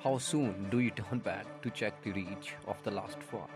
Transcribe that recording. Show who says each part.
Speaker 1: How soon do you turn back to check the reach of the last fort?